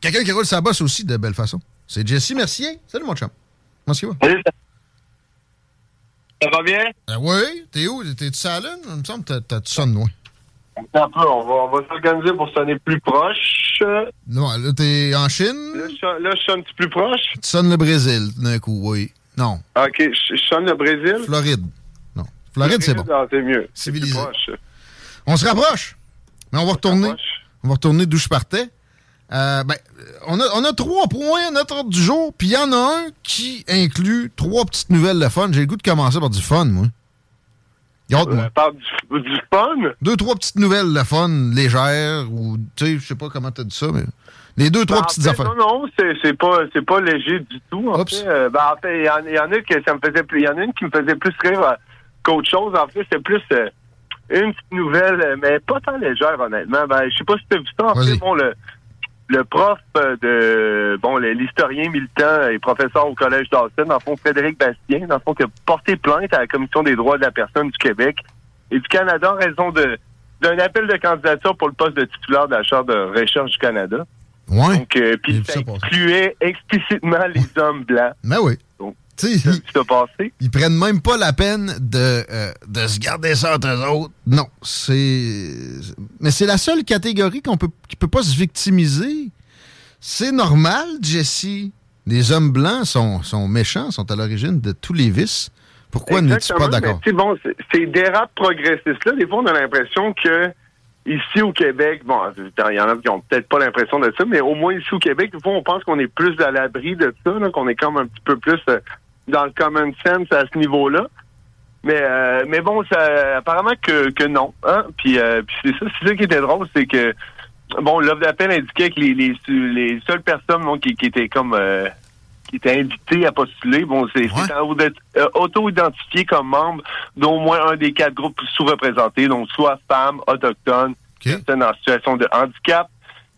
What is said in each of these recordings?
Quelqu'un qui roule sa bosse aussi de belle façon. C'est Jesse Mercier. Salut mon chum. Comment ça va? Salut, ça... va bien? Euh, oui. T'es où? T'es-tu à la lune? Il me semble que t'as du son loin. Un peu, on va, on va s'organiser pour sonner plus proche. Non, là, t'es en Chine? Là, je, là, je sonne plus proche. Tu sonnes le Brésil, d'un coup, oui. Non. OK, je, je sonne le Brésil. Floride. Non. Floride, c'est bon. Ah, c'est mieux. Civilisé. C'est plus proche. On se rapproche. Mais on va retourner. On va retourner d'où je partais. Euh, ben, on a, on a trois points à notre ordre du jour, puis il y en a un qui inclut trois petites nouvelles de fun. J'ai le goût de commencer par du fun, moi. Euh, par du, du fun? Deux, trois petites nouvelles de fun, légères, ou, tu sais, je sais pas comment t'as dit ça, mais les deux, trois Ben, en petites fait, affaires. Non, non, c'est pas, léger du tout. En fait, Euh, ben, en fait, il y, en- il y en a que ça me faisait plus, il y en a une qui me faisait plus rire euh, qu'autre chose. En fait, c'est plus une petite nouvelle, mais pas tant légère, honnêtement. Ben, je sais pas si tu as vu ça. En fait, bon, le, le prof euh, de, bon, l'historien militant et professeur au Collège d'Austin, dans le fond, Frédéric Bastien, dans le fond, qui a porté plainte à la Commission des droits de la personne du Québec et du Canada en raison de d'un appel de candidature pour le poste de titulaire de la Charte de recherche du Canada. Ouais. Donc, euh, puis ça incluait explicitement les hommes blancs. Ben oui. Donc, Tu sais, ils, prennent même pas la peine de, euh, de se garder ça entre eux autres. Non, c'est... Mais c'est la seule catégorie qu'on peut, qui peut pas se victimiser. C'est normal, Jesse. Les hommes blancs sont, sont méchants, sont à l'origine de tous les vices. Pourquoi n'es-tu pas d'accord? mais bon, ces dérapes progressistes-là, des fois, on a l'impression que ici au Québec, bon, il y en a qui ont peut-être pas l'impression de ça, mais au moins ici au Québec, des fois, on pense qu'on est plus à l'abri de ça, qu'on est comme un petit peu plus euh, dans le common sense à ce niveau-là. Mais euh, mais bon, ça, apparemment que, que non. Hein? Puis, euh, puis c'est ça, c'est ça qui était drôle, c'est que bon, l'offre d'appel indiquait que les, les, les seules personnes bon, qui, qui étaient comme euh, qui étaient invitées à postuler, bon, c'est en- euh, auto-identifiés comme membres d'au moins un des quatre groupes sous-représentés, donc soit femmes, autochtones, personnes en situation de handicap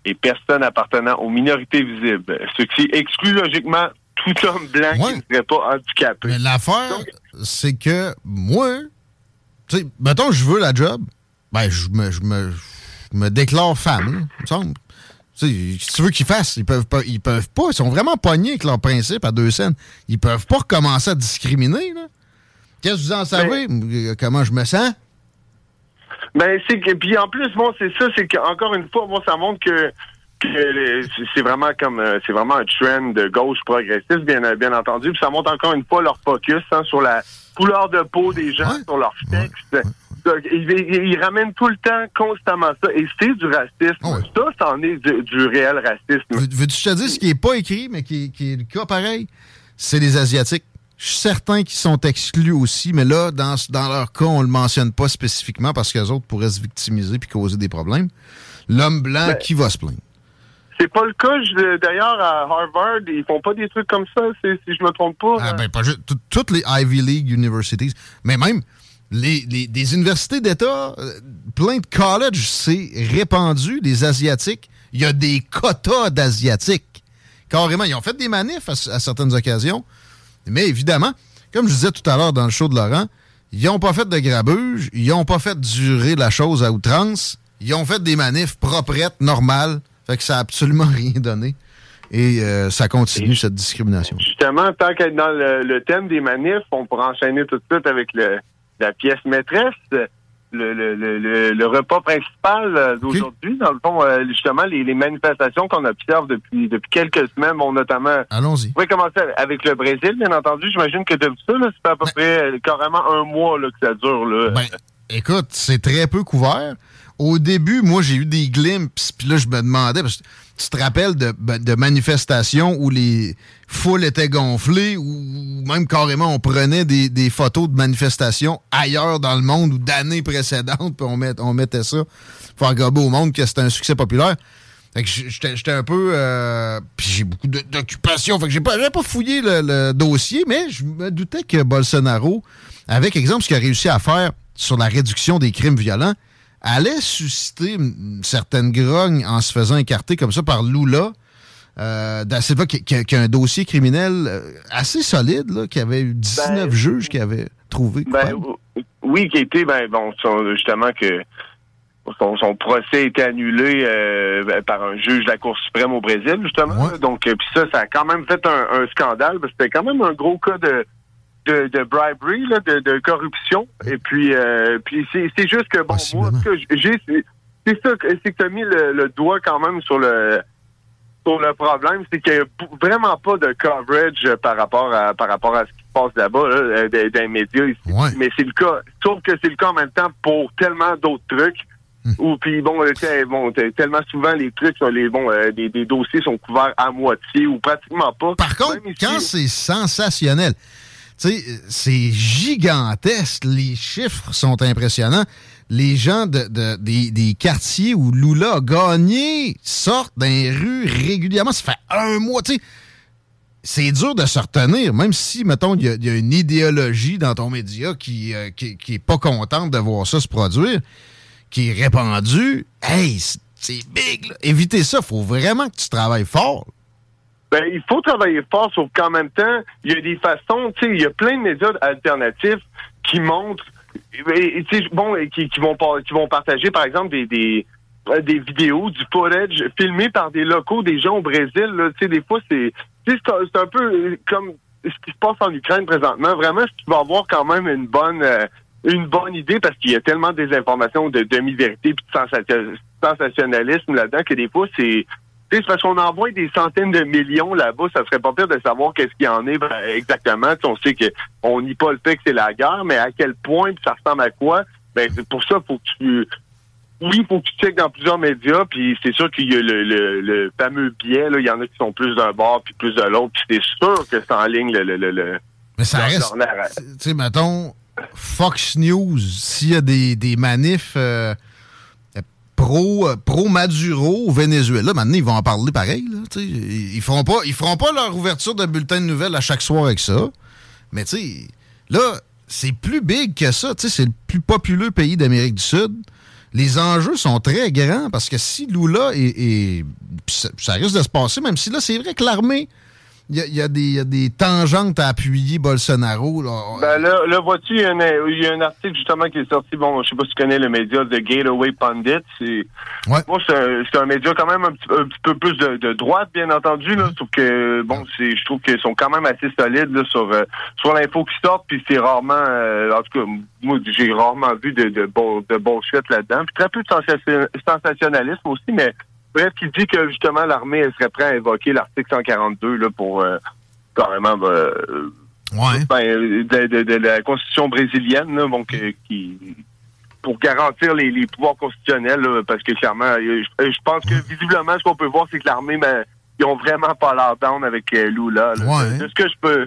et personnes appartenant aux minorités visibles. Ce qui exclut logiquement tout homme blanc qui ne serait pas handicapé. Mais l'affaire, c'est que moi, tu sais, mettons, je veux la job, ben, je me, je me, je me déclare femme, là, il me semble. Tu sais, si tu veux qu'ils fassent, ils peuvent pas, ils peuvent pas, ils sont vraiment pognés avec leur principe à deux scènes. Ils peuvent pas recommencer à discriminer, là. Qu'est-ce que vous en savez? Euh, Comment je me sens? Ben c'est que puis en plus bon c'est ça c'est qu'encore une fois bon ça montre que c'est vraiment comme euh, c'est vraiment un trend de gauche progressiste, bien, bien entendu. Puis ça montre encore une fois leur focus hein, sur la couleur de peau des gens, sur leur texte. Ils, ramènent tout le temps, constamment ça. Et c'est du racisme. Ah ça, c'en est du, réel racisme. Veux-tu te dire ce qui n'est pas écrit, mais qui, qui est le cas pareil? C'est les Asiatiques. Je suis certain qu'ils sont exclus aussi, mais là, dans, dans leur cas, on le mentionne pas spécifiquement parce que les autres pourraient se victimiser puis causer des problèmes. L'homme blanc, ben, qui va se plaindre? C'est pas le cas. D'ailleurs, à Harvard, ils font pas des trucs comme ça, si je me trompe pas. Ah, ben, pas. Toutes les Ivy League universities, mais même les, les des universités d'État, euh, plein de colleges, c'est répandu, les Asiatiques. Il y a des quotas d'Asiatiques. Carrément, ils ont fait des manifs à certaines occasions. Mais évidemment, comme je disais tout à l'heure dans le show de Laurent, ils n'ont pas fait de grabuge, ils n'ont pas fait durer la chose à outrance, ils ont fait des manifs proprettes, normales, fait que ça n'a absolument rien donné. Et euh, ça continue, cette discrimination. Justement, tant qu'être dans le, thème des manifs, on pourra enchaîner tout de suite avec la pièce maîtresse le, repas principal euh, d'aujourd'hui. Dans le fond, euh, justement, les, manifestations qu'on observe depuis depuis quelques semaines, bon, notamment. Allons-y. On va commencer avec le Brésil, bien entendu. J'imagine que depuis ça, c'est à peu ben près carrément un mois là, que ça dure. Là. Ben, écoute, c'est très peu couvert. Au début, moi, j'ai eu des glimpses, puis là, je me demandais, parce que tu te rappelles de, ben, manifestations où les foules étaient gonflées, ou même carrément on prenait des, photos de manifestations ailleurs dans le monde ou d'années précédentes, puis on, mettait ça pour faire gober au monde que c'était un succès populaire. Fait que j'étais un peu... Euh, puis j'ai beaucoup d'occupation, fait j'ai pas, pas fouillé le, dossier, mais je me doutais que Bolsonaro, avec exemple ce qu'il a réussi à faire sur la réduction des crimes violents, allait susciter une certaine grogne en se faisant écarter comme ça par Lula. Euh, Silva, qui, qui, a un dossier criminel euh, assez solide, là, qui avait eu 19 ben, juges qui avaient trouvé. Ben, oui, qui était, ben, bon, justement, que son, procès a été annulé euh, par un juge de la Cour suprême au Brésil, justement. Donc, puis ça, ça a quand même fait un, scandale, parce que c'était quand même un gros cas de, de, de bribery, là, de, de, corruption. Et puis, euh, puis c'est juste que, bon, moi, ce que j'ai, c'est ça, c'est que tu as mis le, doigt quand même sur le sur le problème, c'est qu'il n'y a vraiment pas de coverage par rapport à par rapport à ce qui se passe là-bas, là, euh, des, médias ici. Mais c'est le cas. Sauf que c'est le cas en même temps pour tellement d'autres trucs. Hmm. Ou puis bon, bon tellement souvent les trucs, les bon, euh, des, des, dossiers sont couverts à moitié ou pratiquement pas. Par contre, quand c'est sensationnel, c'est gigantesque. Les chiffres sont impressionnants. Les gens de, des, quartiers où Lula a gagné sortent dans les rues régulièrement. Ça fait un mois. C'est dur de se retenir, même si, mettons, il y, a une idéologie dans ton média qui, euh, qui, pas contente de voir ça se produire, qui est répandue. Hey, c'est big, Éviter ça, faut vraiment que tu travailles fort. Ben, il faut travailler fort, sauf qu'en même temps, il y a des façons, tu sais, il y a plein de médias alternatifs qui montrent, et, bon, qui, qui, vont qui vont partager, par exemple, des, des, euh, des vidéos du footage filmé par des locaux, des gens au Brésil. Tu sais, des fois, c'est c'est un peu comme ce qui se passe en Ukraine présentement. Vraiment, tu vas avoir quand même une bonne euh, une bonne idée parce qu'il y a tellement des informations de demi-vérité puis de sensationnalisme là-dedans que des fois, c'est c'est parce qu'on envoie des centaines de millions là-bas, ça serait pas pire de savoir qu'est-ce qu'il y en est exactement. on sait qu'on nie pas le fait que c'est la guerre, mais à quel point, ça ressemble à quoi? Ben, pour ça, faut que tu oui, il faut que tu checkes dans plusieurs médias, puis c'est sûr qu'il y a le, le, fameux biais, il y en a qui sont plus d'un bord puis plus de l'autre, puis c'est sûr que c'est en ligne le, le, le, Mais ça reste, tu sais, mettons, Fox News, s'il y a des, des manifs euh, euh, pro Maduro au Venezuela. Maintenant, ils vont en parler pareil. Ils feront pas, ils feront pas leur ouverture de bulletin de nouvelles à chaque soir avec ça. Mais tu là, c'est plus big que ça. C'est le plus populeux pays d'Amérique du Sud. Les enjeux sont très grands parce que si Lula est, ça risque de se passer, même si là, c'est vrai que l'armée il y, a, des tangentes à appuyer Bolsonaro. Là, ben là, là vois-tu, il y, a un article justement qui est sorti, bon, je sais pas si tu connais le média The Gateway Pundit. C'est, Moi, c'est un, média quand même un petit, peu plus de, droite, bien entendu. Là, sauf que, bon, c'est, je trouve qu'ils sont quand même assez solides là, sur, euh, sur l'info qui sort, puis c'est rarement, euh, en tout cas, moi, j'ai rarement vu de, de, de bullshit là-dedans. Puis très peu de sensationnalisme aussi, mais bref, qui dit que justement l'armée serait prête à évoquer l'article 142 là, pour euh, carrément euh, Ouais. ben, de, de- de la constitution brésilienne, là, donc euh, qui pour garantir les, les pouvoirs constitutionnels, là, parce que clairement, euh, je, je pense que visiblement, ce qu'on peut voir, c'est que l'armée, ben, ils ont vraiment pas l'air down avec Lula. là. Ouais. De ce que je peux.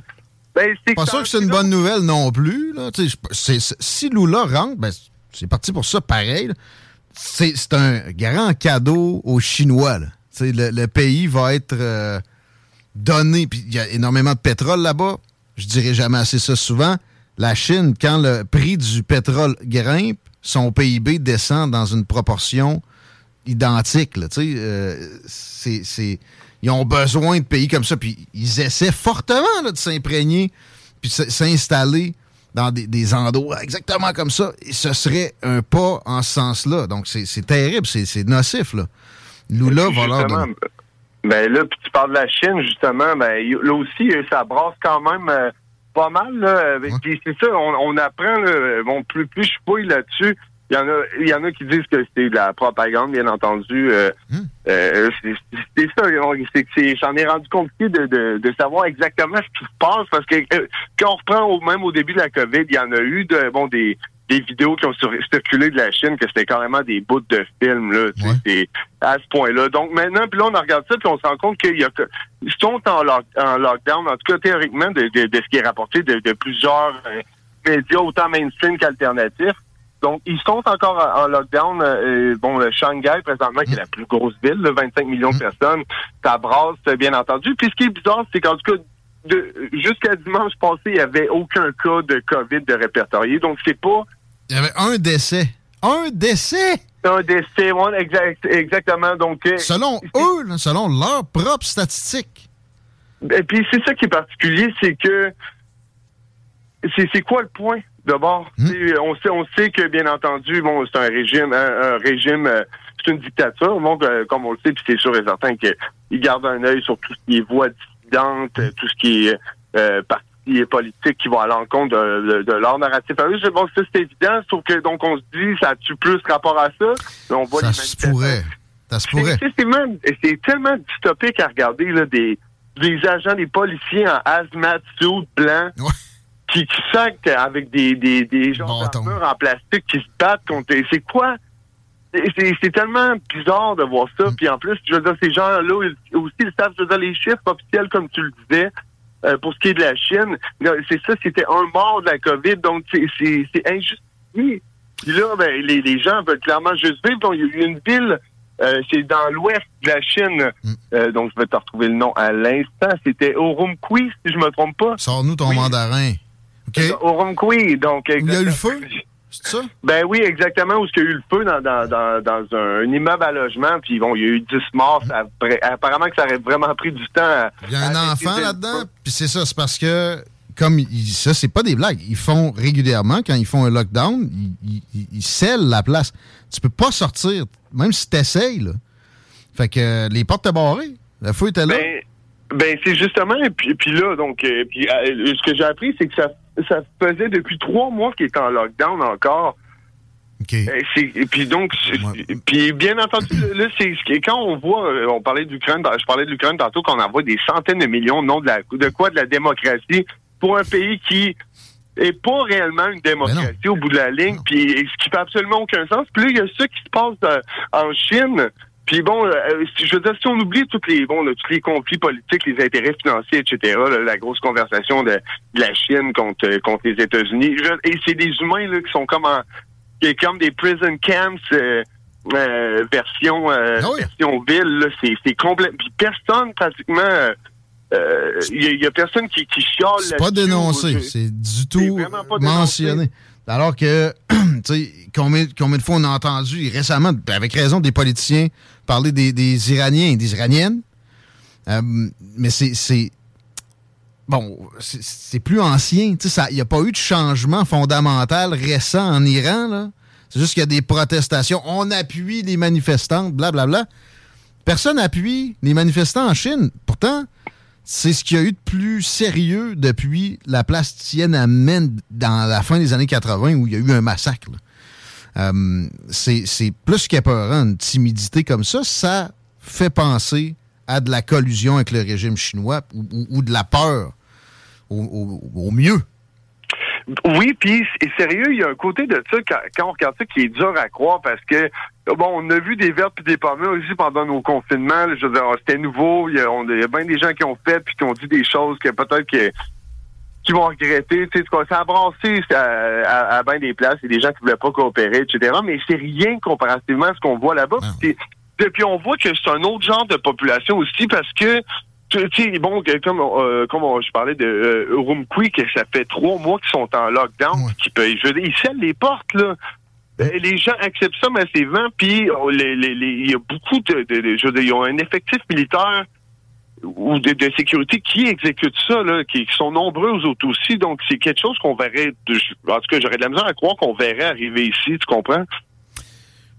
Ben, c'est Pas sûr que c'est une bonne nouvelle non plus. Là. Si Lula rentre, ben, c'est parti pour ça pareil. C'est un grand cadeau aux Chinois. Le, pays va être euh, donné. Il y a énormément de pétrole là-bas. Je dirais jamais assez ça souvent. La Chine, quand le prix du pétrole grimpe, son PIB descend dans une proportion identique. Euh, ils ont besoin de pays comme ça, puis ils essaient fortement de s'imprégner, puis s'installer dans des, des endroits exactement comme ça. Ce serait un pas en ce sens-là. Donc, c'est terrible, c'est nocif. Là. Lula va leur donner- Ben là, puis tu parles de la Chine, justement, ben là aussi, euh, ça brasse quand même euh, pas mal. Là, puis c'est ça, on, on apprend, là, bon, plus, plus je fouille là-dessus, il y en a il y en a qui disent que c'est de la propagande, bien entendu. euh, euh, c'est ça, j'en ai rendu compliqué de, de, de savoir exactement ce qui se passe, parce que euh, quand on reprend au, même au début de la COVID, il y en a eu de bon des des vidéos qui ont sur- circulé de la Chine que c'était carrément des bouts de films là, c'est à ce point-là. Donc maintenant, puis là on regarde ça puis on se rend compte qu'il y a que ils sont en, lock- en lockdown, en tout cas théoriquement de, de, de ce qui est rapporté de, de plusieurs euh, médias autant mainstream qu'alternatifs. Donc ils sont encore en en lockdown. euh, bon, le Shanghai présentement qui est la plus grosse ville, là, 25 millions de personnes, ça brasse euh, bien entendu. Puis ce qui est bizarre, c'est qu'en tout cas jusqu'à dimanche passé, il n'y avait aucun cas de COVID de répertorié. Donc, c'est pas Il y avait un décès. Un décès! un décès, ouais, exact, exactement. Donc, euh, Selon eux, là, selon leurs propres statistiques. Et puis c'est ça qui est particulier, c'est que c'est quoi le point? D'abord C'est- On sait on sait que bien entendu bon c'est un régime un, un régime euh, c'est une dictature donc euh, comme on le sait puis c'est sûr et certain qu'il garde un œil sur tout ce qui est voix dissidente, euh, tout ce qui est euh, parti politique qui va à l'encontre de, de, de leur narratif. à eux. Je- Bon, ça c'est évident, sauf que donc on se dit ça a-tu plus rapport à ça On voit Ça se pourrait. Ça se pourrait. C'est- C'est même- c'est tellement dystopique à regarder là, des, des agents, des policiers en hazmat suit blanc qui, qui sacent avec des, des, des gens d'armure en plastique qui se battent contre. C'est quoi? C'est- tellement bizarre de voir ça. Puis en plus, je veux dire, ces gens-là aussi, ils savent, je veux dire, les chiffres officiels, comme tu le disais, euh, pour ce qui est de la Chine, c'est ça, c'était un mort de la COVID, donc c'est- injustifié. Puis là, ben, les, les gens veulent clairement juste vivre. Donc, il y a eu une ville, euh, c'est dans l'ouest de la Chine, euh, donc je vais te retrouver le nom à l'instant. C'était Urumqi, si je me trompe pas. Sors-nous ton mandarin. Urumqi, donc... Il y a eu le feu? C'est ça? Ben oui, exactement, où il y a eu le feu dans, dans, dans, dans un, un immeuble à logement, puis bon, il y a eu 10 morts. Ça apparemment que ça aurait vraiment pris du temps à... Il y a un enfant là-dedans, puis c'est ça, c'est parce que, comme ils- ça, c'est pas des blagues. Ils font régulièrement, quand ils font un lockdown, ils, ils- ils scellent la place. Tu peux pas sortir, même si t'essayes, là. Fait que les portes étaient barrées. Le feu était là. Ben, ben c'est justement, et puis, puis là, donc, euh, puis, euh, ce que j'ai appris, c'est que ça, ça faisait depuis trois mois qu'il était en lockdown encore. Et puis donc, puis bien entendu, là, c'est ce quand on voit, euh, on parlait de l'Ukraine, je parlais de l'Ukraine tantôt, qu'on envoie des centaines de millions non de la, de quoi? De la démocratie pour un pays qui est pas réellement une démocratie au bout de la ligne, puis ce qui fait absolument aucun sens. Puis là, il y a ça qui se passe euh, en Chine. Puis bon, euh, si- je veux dire, si on oublie tous les bon, tous les conflits politiques, les intérêts financiers, etc., là, la grosse conversation de, de la Chine contre euh, contre les États-Unis, et c'est des humains là, qui sont comme en, qui est comme des prison camps euh, euh, version euh, version ville. là. C'est c'est complètement. Puis personne pratiquement. euh, euh, Il y, a- a personne qui, qui chiale C'est pas dénoncé, c'est du tout mentionné. Alors que, tu sais, combien, combien de fois on a entendu récemment, avec raison, des politiciens parler des, Iraniens et des Iraniennes. Euh, mais c'est. Bon, c'est- plus ancien. Tu sais, Il n'y a pas eu de changement fondamental récent en Iran. là. C'est juste qu'il y a des protestations. On appuie les manifestantes, blablabla. Personne n'appuie les manifestants en Chine. Pourtant, c'est ce qu'il y a eu de plus sérieux depuis la place Tiananmen dans la fin des années 80 où il y a eu un massacre. Euh, c'est c'est plus qu'épeurant, une timidité comme ça. Ça fait penser à de la collusion avec le régime chinois ou, de la peur au, mieux. Oui, puis sérieux, il y a un côté de ça quand, on regarde ça qui est dur à croire parce que bon, on a vu des vertes puis des pommes aussi pendant nos confinements. je veux dire, c'était nouveau. Il y, a, bien des gens qui ont fait puis qui ont dit des choses que peut-être que qui vont regretter. Tu sais, ça a brassé à, à, bien des places. Il y a des gens qui voulaient pas coopérer, etc. Mais c'est rien comparativement à ce qu'on voit là-bas. Ah. Puis on voit que c'est un autre genre de population aussi parce que sais, bon, comme, euh, comme je parlais de euh, que ça fait trois mois qu'ils sont en lockdown, qui peut, je veux dire, ils scellent les portes, là. Euh, les gens acceptent ça massivement, puis oh, il y a beaucoup de, je veux dire, ils ont un effectif militaire ou de, sécurité qui exécute ça, là, qui, sont nombreux aux autres aussi. Donc, c'est quelque chose qu'on verrait, en tout cas, j'aurais de la misère à croire qu'on verrait arriver ici, tu comprends?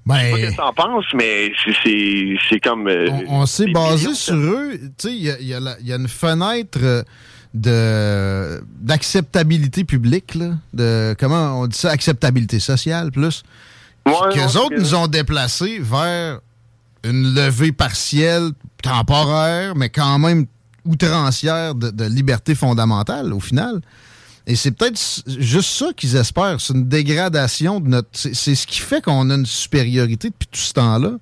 Ben, je sais pas ce que t'en penses, mais c'est comme... Euh, on, s'est basé sur eux. Tu sais, il y a, une fenêtre euh, de d'acceptabilité publique, là, de comment on dit ça, acceptabilité sociale plus. Ouais, qu'eux autres nous ont déplacés vers une levée partielle, temporaire, mais quand même outrancière de, de liberté fondamentale au final. Et c'est peut-être juste ça qu'ils espèrent. C'est une dégradation de notre. C'est ce qui fait qu'on a une supériorité depuis tout ce temps-là.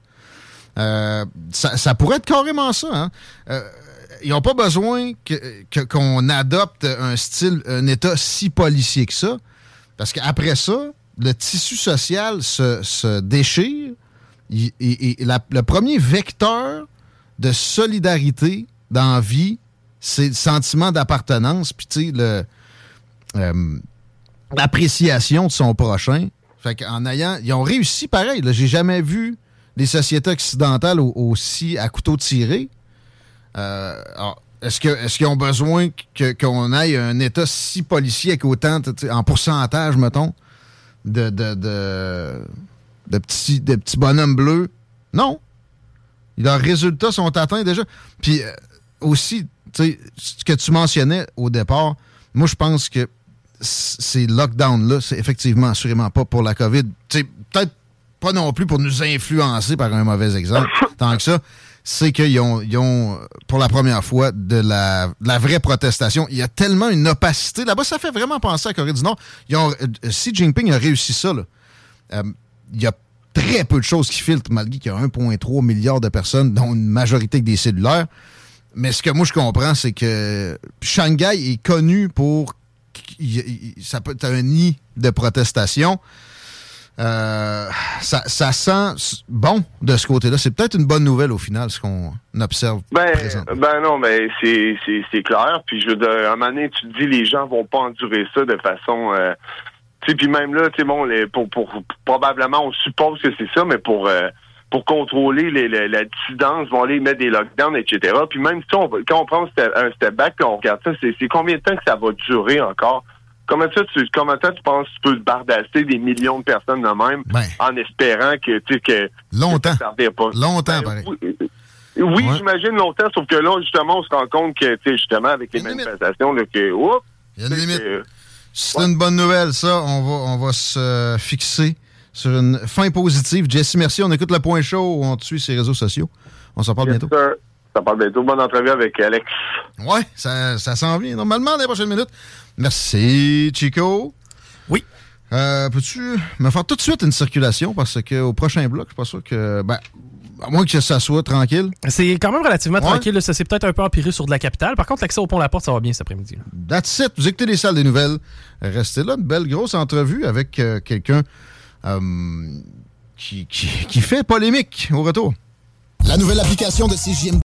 Euh, ça, pourrait être carrément ça. Hein? Euh, ils n'ont pas besoin qu'on adopte un style, un État si policier que ça. Parce qu'après ça, le tissu social se, déchire. Et, le premier vecteur de solidarité dans la vie, c'est le sentiment d'appartenance. Puis, tu sais, le euh, l'appréciation de son prochain. Fait en ayant. Ils ont réussi pareil. J'ai jamais vu les sociétés occidentales aussi à couteau tiré. Euh, est-ce que est-ce qu'ils ont besoin qu'on aille un État si policier avec autant en pourcentage, mettons, de, de, de, petits, de petits bonhommes bleus? Non. Leurs résultats sont atteints déjà. Puis euh, aussi, ce que tu mentionnais au départ, moi je pense que ces lockdowns-là, c'est effectivement assurément pas pour la COVID. Peut-être pas non plus pour nous influencer par un mauvais exemple, tant que ça. C'est qu'ils ont, pour la première fois, de la, vraie protestation. Il y a tellement une opacité. Là-bas, ça fait vraiment penser à Corée du Nord. Ils ont, euh, Xi Jinping a réussi ça. Euh, il y a très peu de choses qui filtrent, malgré qu'il y a 1,3 milliard de personnes, dont une majorité avec des cellulaires. Mais ce que moi je comprends, c'est que Shanghai est connu pour ça peut être un nid de protestation. Euh, ça, sent bon de ce côté-là. C'est peut-être une bonne nouvelle au final, ce qu'on observe. Ben, ben non, mais c'est clair. Puis je veux un moment donné, tu te dis les gens vont pas endurer ça de façon. Euh, tu sais, puis même là, tu sais, bon, les, pour, pour, probablement, on suppose que c'est ça, mais pour euh, pour contrôler les, la dissidence, vont aller mettre des lockdowns, etc. Puis même si on, quand on prend un step back, on regarde ça, c'est combien de temps que ça va durer encore? Comment ça, tu, comment ça, tu penses que tu peux bardasser des millions de personnes de même ben. en espérant que, tu sais, que. Longtemps. pas? Longtemps, ben, pareil. Oui, j'imagine longtemps, sauf que là, justement, on se rend compte que, tu sais, justement, avec les manifestations, là, que, oups, Il y a une limite. C'est une bonne nouvelle, ça. On va, on va se fixer sur une fin positive. Jesse, merci. On écoute le point chaud. On te suit sur les réseaux sociaux. On s'en parle bientôt. Ça parle bientôt. Bonne entrevue avec Alex. Ouais, ça, ça s'en vient normalement dans les prochaines minutes. Merci, Chico. Oui. Euh, Peux-tu me faire tout de suite une circulation? Parce qu'au prochain bloc, je suis pas sûr que. Ben, à moins que ça soit tranquille. C'est quand même relativement tranquille. Ça s'est peut-être un peu empiré sur de la capitale. Par contre, l'accès au pont La Porte, ça va bien cet après-midi. That's it. Vous écoutez les salles des nouvelles. Restez là. Une belle grosse entrevue avec euh, quelqu'un qui, qui, qui fait polémique au retour. La nouvelle application de CJMD